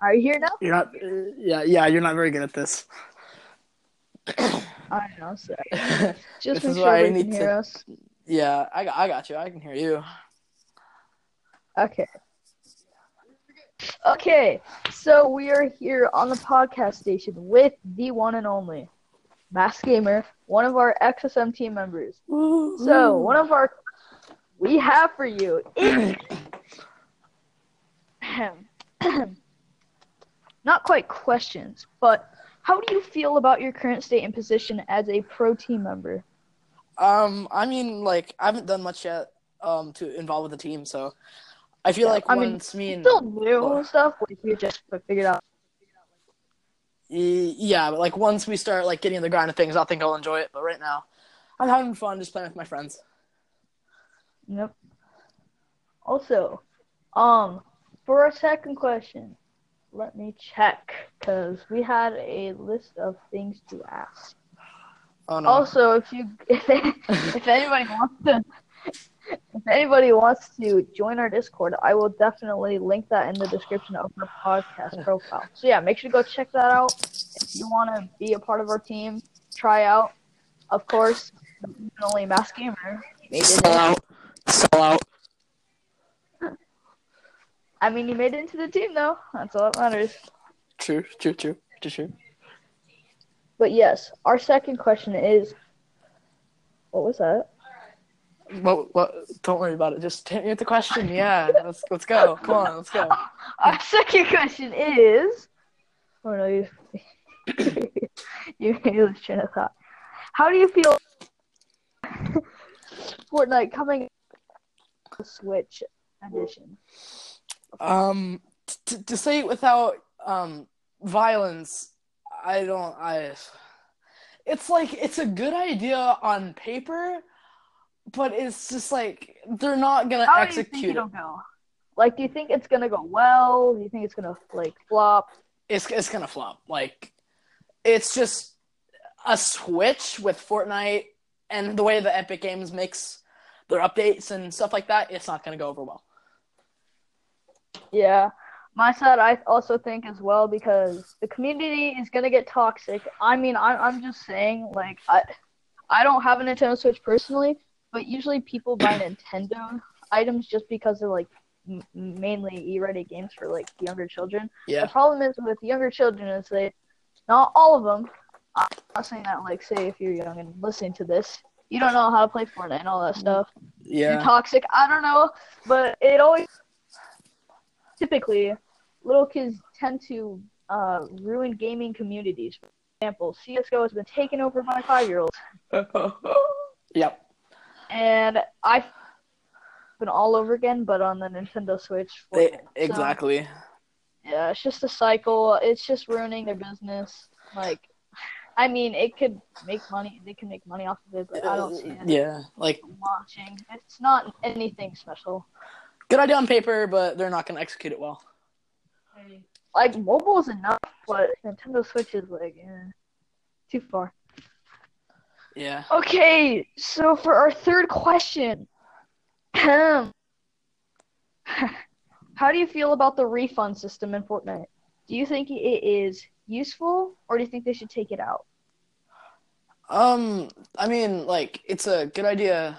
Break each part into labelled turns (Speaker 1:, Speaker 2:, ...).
Speaker 1: Are you here now?
Speaker 2: You're not. Yeah, yeah. You're not very good at this.
Speaker 1: I know. Sorry. Just make sure we can
Speaker 2: need
Speaker 1: hear us.
Speaker 2: Yeah, I got. I got you. I can hear you.
Speaker 1: Okay. Okay, so we are here on the podcast station with the one and only Mass Gamer, one of our XSM team members. So, one of our we have for you is not quite questions, but how do you feel about your current state and position as a pro team member?
Speaker 2: Um, I mean, like, I haven't done much yet. Um, to involve with the team, so I feel
Speaker 1: Yeah,
Speaker 2: like
Speaker 1: I mean,
Speaker 2: once me and
Speaker 1: Still new
Speaker 2: Oh.
Speaker 1: stuff, like we just figured out.
Speaker 2: Yeah, but like once we start like getting in the grind of things, I think I'll enjoy it. But right now, I'm having fun just playing with my friends.
Speaker 1: Yep. Also, um, for our second question, let me check because we had a list of things to ask.
Speaker 2: Oh no!
Speaker 1: Also, if you if, if anybody wants to if anybody wants to join our Discord, I will definitely link that in the description of our podcast profile. So yeah, make sure to go check that out. If you want to be a part of our team, try out. Of course, the only Mass Gamer.
Speaker 2: Sell out, sell out.
Speaker 1: I mean, you made it into the team though. That's all that matters.
Speaker 2: True, true, true, true, true.
Speaker 1: But yes, our second question is, what was that?
Speaker 2: What? What? Don't worry about it. Just hit me with the question. Yeah, let's let's go. Come on, let's go.
Speaker 1: Our second question is, oh no, you, you, you lose train of thought. How do you feel Fortnite coming to Switch edition?
Speaker 2: Um, t- to say it without um violence, I don't. I. It's like it's a good idea on paper, but it's just like they're not gonna
Speaker 1: How do you think
Speaker 2: execute
Speaker 1: it'll
Speaker 2: it.
Speaker 1: go? Like, do you think it's gonna go well? Do you think it's gonna like flop?
Speaker 2: It's it's gonna flop. Like, it's just a switch with Fortnite and the way the Epic Games makes their updates and stuff like that. It's not gonna go over well.
Speaker 1: Yeah, my side I also think as well because the community is gonna get toxic. I mean, I, I'm just saying, like, I I don't have a Nintendo Switch personally, but usually people buy Nintendo items just because they're like m- mainly E-rated games for like younger children.
Speaker 2: Yeah.
Speaker 1: The problem is with younger children is they not all of them. I'm not saying that like say if you're young and listening to this, you don't know how to play Fortnite and all that mm. stuff you're
Speaker 2: yeah,
Speaker 1: toxic. I don't know, but it always typically little kids tend to uh, ruin gaming communities. For example, CS:GO has been taken over by five-year-olds,
Speaker 2: yep.
Speaker 1: and I've been all over again, but on the Nintendo Switch.
Speaker 2: They,
Speaker 1: Fortnite. So,
Speaker 2: exactly.
Speaker 1: yeah, it's just a cycle. It's just ruining their business. Like, I mean, it could make money. They can make money off of it, but I don't see it
Speaker 2: Yeah, like
Speaker 1: watching. It's not anything special.
Speaker 2: Good idea on paper, but they're not gonna execute it well.
Speaker 1: like mobile is enough, but Nintendo Switch is like eh, too far.
Speaker 2: Yeah.
Speaker 1: Okay, so for our third question, how do you feel about the refund system in Fortnite? Do you think it is useful, or do you think they should take it out?
Speaker 2: Um, I mean, like, it's a good idea.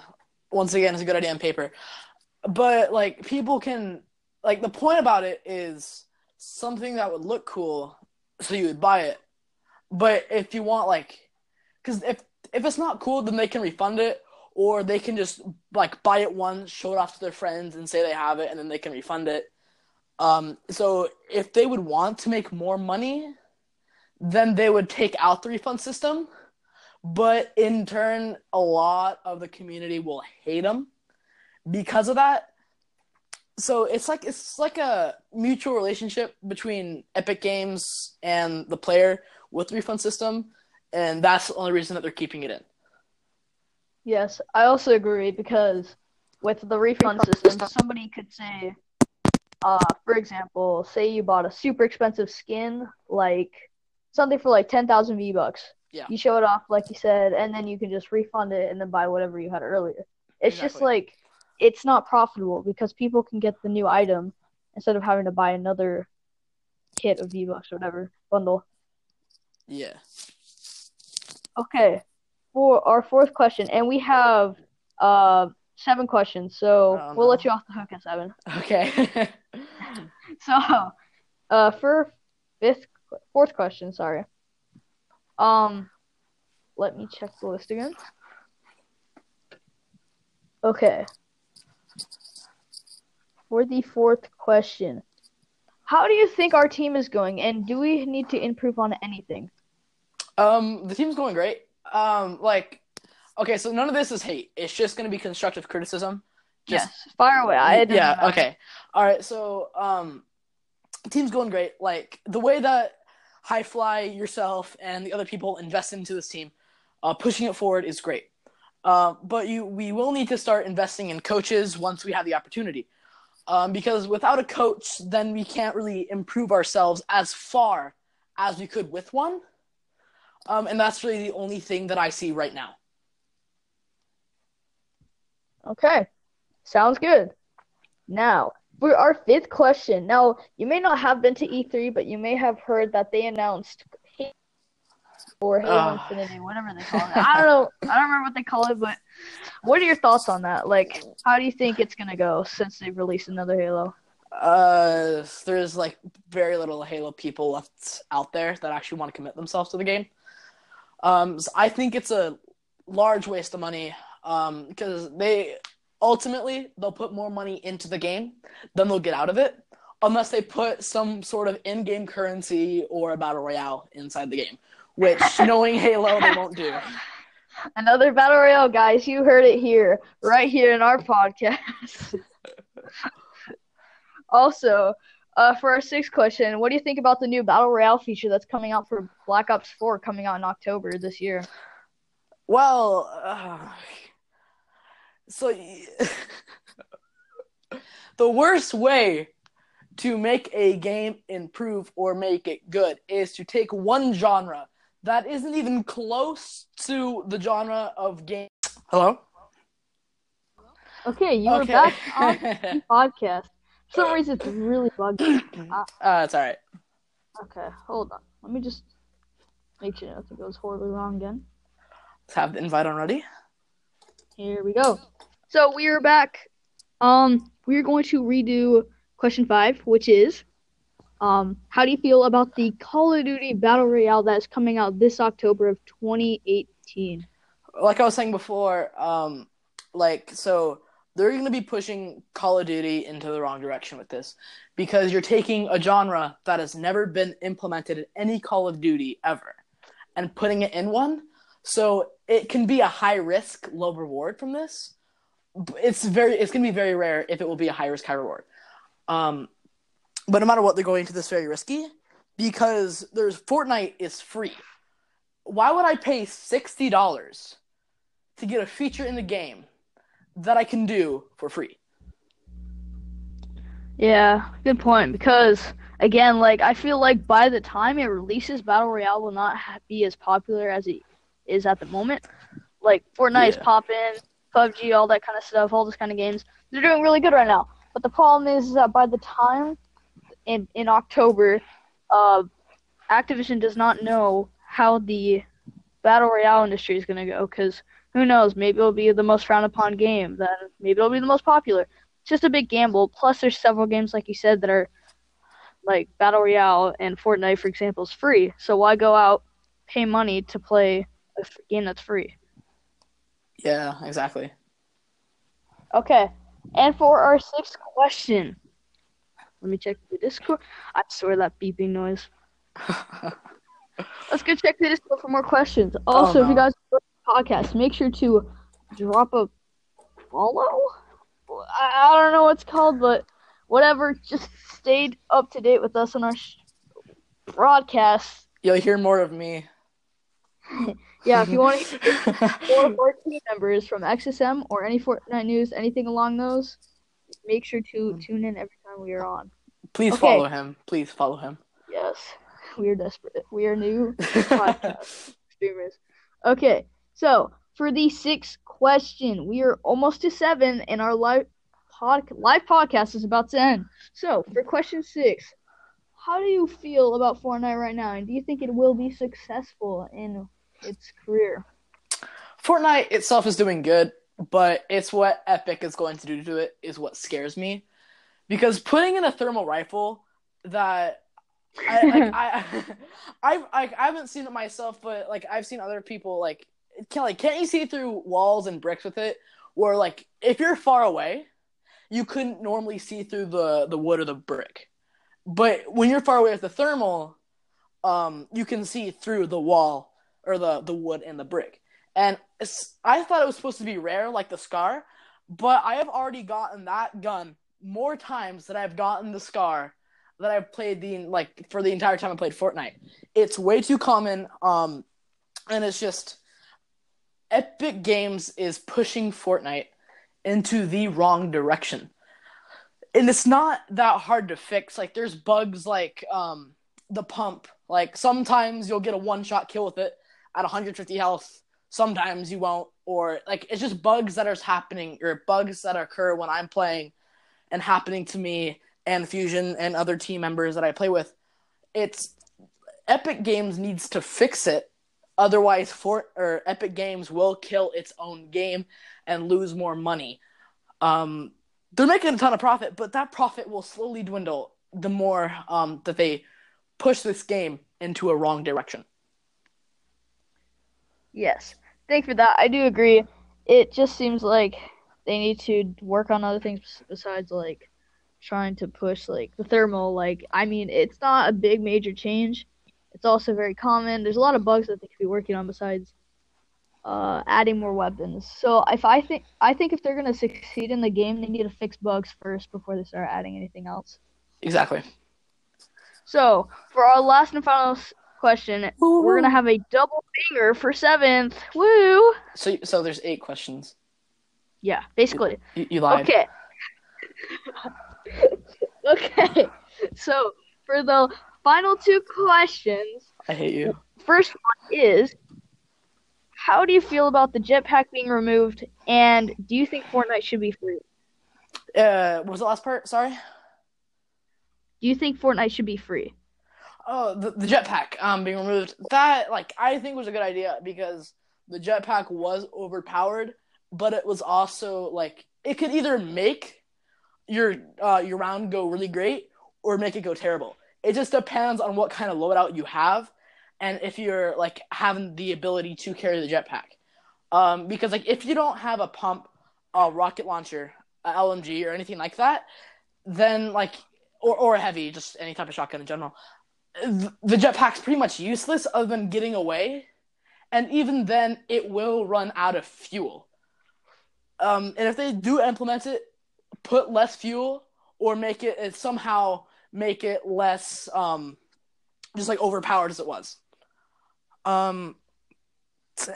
Speaker 2: Once again, it's a good idea on paper. But, like, people can, like, the point about it is something that would look cool, so you would buy it. But if you want, like, because if, if it's not cool, then they can refund it, or they can just, like, buy it once, show it off to their friends, and say they have it, and then they can refund it. Um, so if they would want to make more money, then they would take out the refund system but in turn a lot of the community will hate them because of that so it's like it's like a mutual relationship between epic games and the player with the refund system and that's the only reason that they're keeping it in
Speaker 1: Yes, I also agree because with the refund system, somebody could say, uh, for example, say you bought a super expensive skin, like something for like ten thousand V bucks.
Speaker 2: Yeah.
Speaker 1: You show it off, like you said, and then you can just refund it and then buy whatever you had earlier. It's just like it's not profitable because people can get the new item instead of having to buy another kit of V Bucks or whatever bundle.
Speaker 2: Yeah.
Speaker 1: Okay, for our fourth question, and we have uh seven questions, so
Speaker 2: Oh,
Speaker 1: we'll
Speaker 2: no.
Speaker 1: let you off the hook at seven.
Speaker 2: Okay.
Speaker 1: So, uh, for fifth, fourth question, sorry. Um, let me check the list again. Okay. For the fourth question, how do you think our team is going, and do we need to improve on anything?
Speaker 2: um, the team's going great. Um, like, okay, so none of this is hate. It's just gonna be constructive criticism. Just
Speaker 1: yes, fire away. I,
Speaker 2: yeah. Okay. All right. So, um, team's going great. Like the way that High Fly yourself and the other people invest into this team, uh, pushing it forward is great. Uh, but you, we will need to start investing in coaches once we have the opportunity. Um, because without a coach, then we can't really improve ourselves as far as we could with one. Um, and that's really the only thing that I see right now.
Speaker 1: Okay, sounds good. Now, for our fifth question. Now, you may not have been to E3, but you may have heard that they announced or Halo
Speaker 2: Ah.
Speaker 1: Infinity, whatever they call it. I don't know. I don't remember what they call it, but what are your thoughts on that? Like, how do you think it's gonna go since they've released another Halo?
Speaker 2: Uh, there's like very little Halo people left out there that actually want to commit themselves to the game. Um, so I think it's a large waste of money. Um, because they ultimately they'll put more money into the game than they'll get out of it, unless they put some sort of in-game currency or a battle royale inside the game. Which, knowing Halo, they won't do.
Speaker 1: Another battle royale, guys. You heard it here, right here in our podcast. also, uh, for our sixth question, what do you think about the new battle royale feature that's coming out for Black Ops 4, coming out in October this year?
Speaker 2: Well, uh, so the worst way to make a game improve or make it good is to take one genre that isn't even close to the genre of game. Hello.
Speaker 1: Okay, you were
Speaker 2: Okay.
Speaker 1: back on the podcast. For some reason, it's really buggy.
Speaker 2: uh, it's all right.
Speaker 1: Okay, hold on. Let me just make sure nothing goes horribly wrong again.
Speaker 2: Let's have the invite on ready.
Speaker 1: Here we go. So we are back. Um, we are going to redo question five, which is, um, how do you feel about the Call of Duty Battle Royale that is coming out this October of 2018?
Speaker 2: like I was saying before, um, like so they're going to be pushing Call of Duty into the wrong direction with this because you're taking a genre that has never been implemented in any Call of Duty ever and putting it in one. So it can be a high risk, low reward from this. It's very, it's going to be very rare if it will be a high risk, high reward. Um, but no matter what, they're going into this very risky because there's Fortnite is free. Why would I pay sixty dollars to get a feature in the game that I can do for free.
Speaker 1: Yeah, good point. Because again, like I feel like by the time it releases, Battle Royale will not be as popular as it is at the moment. Like Fortnite's
Speaker 2: Yeah.
Speaker 1: popping, PUBG, all that kind of stuff, all those kind of games. They're doing really good right now. But the problem is that by the time in in October, uh, Activision does not know how the Battle Royale industry is going to go. Because who knows? Maybe it'll be the most frowned upon game. Then maybe it'll be the most popular it's just a big gamble. Plus, there's several games like you said that are like Battle Royale and Fortnite, for example, is free. So why go out pay money to play a game that's free?
Speaker 2: Yeah, exactly.
Speaker 1: Okay, and for our sixth question, let me check the Discord. I swear that beeping noise. Let's go check the Discord for more questions. Oh, also, if you guys enjoy the podcast, make sure to drop a follow. I, I don't know what's called, but whatever. Just stay up to date with us on our sh- broadcast.
Speaker 2: You'll hear more of me.
Speaker 1: Yeah, if you want to hear more of our team members from XSM or any Fortnite news, anything along those, make sure to mm. tune in every we are on.
Speaker 2: Please
Speaker 1: Okay.
Speaker 2: follow him. Please follow him.
Speaker 1: Yes, we are desperate. We are new podcast streamers. Okay, so for the sixth question, we are almost to seven, and our live pod live podcast is about to end. So for question six, how do you feel about Fortnite right now, and do you think it will be successful in its career?
Speaker 2: Fortnite itself is doing good, but it's what Epic is going to do to it is what scares me, because putting in a thermal rifle that I like, I, I, I, I haven't seen it myself, but like I've seen other people like can like can't you see through walls and bricks with it? Where like if you're far away, you couldn't normally see through the the wood or the brick, but when you're far away with the thermal, um, you can see through the wall or the the wood and the brick. And I thought it was supposed to be rare, like the Scar, but I have already gotten that gun more times that I've gotten the Scar that I've played the like for the entire time I played Fortnite. It's way too common, um, and it's just Epic Games is pushing Fortnite into the wrong direction. And it's not that hard to fix. Like there's bugs like um the pump. Like sometimes you'll get a one shot kill with it at 150 health. Sometimes you won't. Or like it's just bugs that are happening or bugs that occur when I'm playing and happening to me and Fusion and other team members that I play with. It's Epic Games needs to fix it Otherwise, Fort or Epic Games will kill its own game and lose more money. Um, they're making a ton of profit, but that profit will slowly dwindle the more um, that they push this game into a wrong direction.
Speaker 1: Yes, thank you for that. I do agree. It just seems like they need to work on other things besides like trying to push like the thermal. Like, I mean, it's not a big major change it's also very common. There's a lot of bugs that they could be working on besides uh, adding more weapons. So if I think I think if they're gonna succeed in the game, they need to fix bugs first before they start adding anything else.
Speaker 2: Exactly.
Speaker 1: So for our last and final question, Ooh. we're gonna have a double finger for seventh. Woo!
Speaker 2: So so there's eight questions.
Speaker 1: Yeah, basically.
Speaker 2: You, you lied.
Speaker 1: Okay. okay. So for the final two questions.
Speaker 2: I hate you.
Speaker 1: First one is How do you feel about the jetpack being removed, and do you think Fortnite should be free?
Speaker 2: Uh, what was the last part? Sorry?
Speaker 1: Do you think Fortnite should be free?
Speaker 2: Oh, the, the jetpack um being removed. That like I think was a good idea because the jetpack was overpowered, but it was also like it could either make your uh your round go really great or make it go terrible it just depends on what kind of loadout you have and if you're like having the ability to carry the jetpack. Um, because like if you don't have a pump, a rocket launcher, a LMG, or anything like that, then like or or a heavy, just any type of shotgun in general, th- the jetpack's pretty much useless other than getting away, and even then it will run out of fuel. Um, and if they do implement it, put less fuel or make it somehow make it less um just like overpowered as it was. Um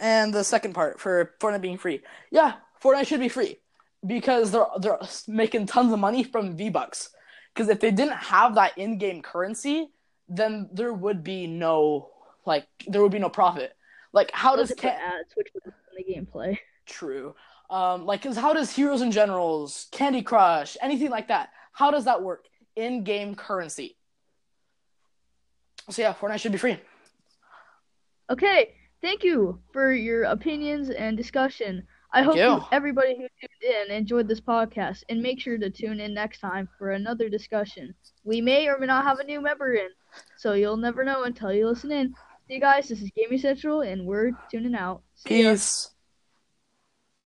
Speaker 2: and the second part for Fortnite being free. Yeah, Fortnite should be free because they're they're making tons of money from V-Bucks. Because if they didn't have that in-game currency, then there would be no like there would be no profit. Like how does
Speaker 1: can- ads which in the gameplay?
Speaker 2: True. Um, like, how does Heroes and Generals, Candy Crush, anything like that? How does that work? in-game currency. So yeah, Fortnite should be free.
Speaker 1: Okay, thank you for your opinions and discussion. I
Speaker 2: thank
Speaker 1: hope everybody who tuned in enjoyed this podcast, and make sure to tune in next time for another discussion. We may or may not have a new member in, so you'll never know until you listen in. See you guys, this is Gaming Central, and we're tuning out.
Speaker 2: See Peace. Ya.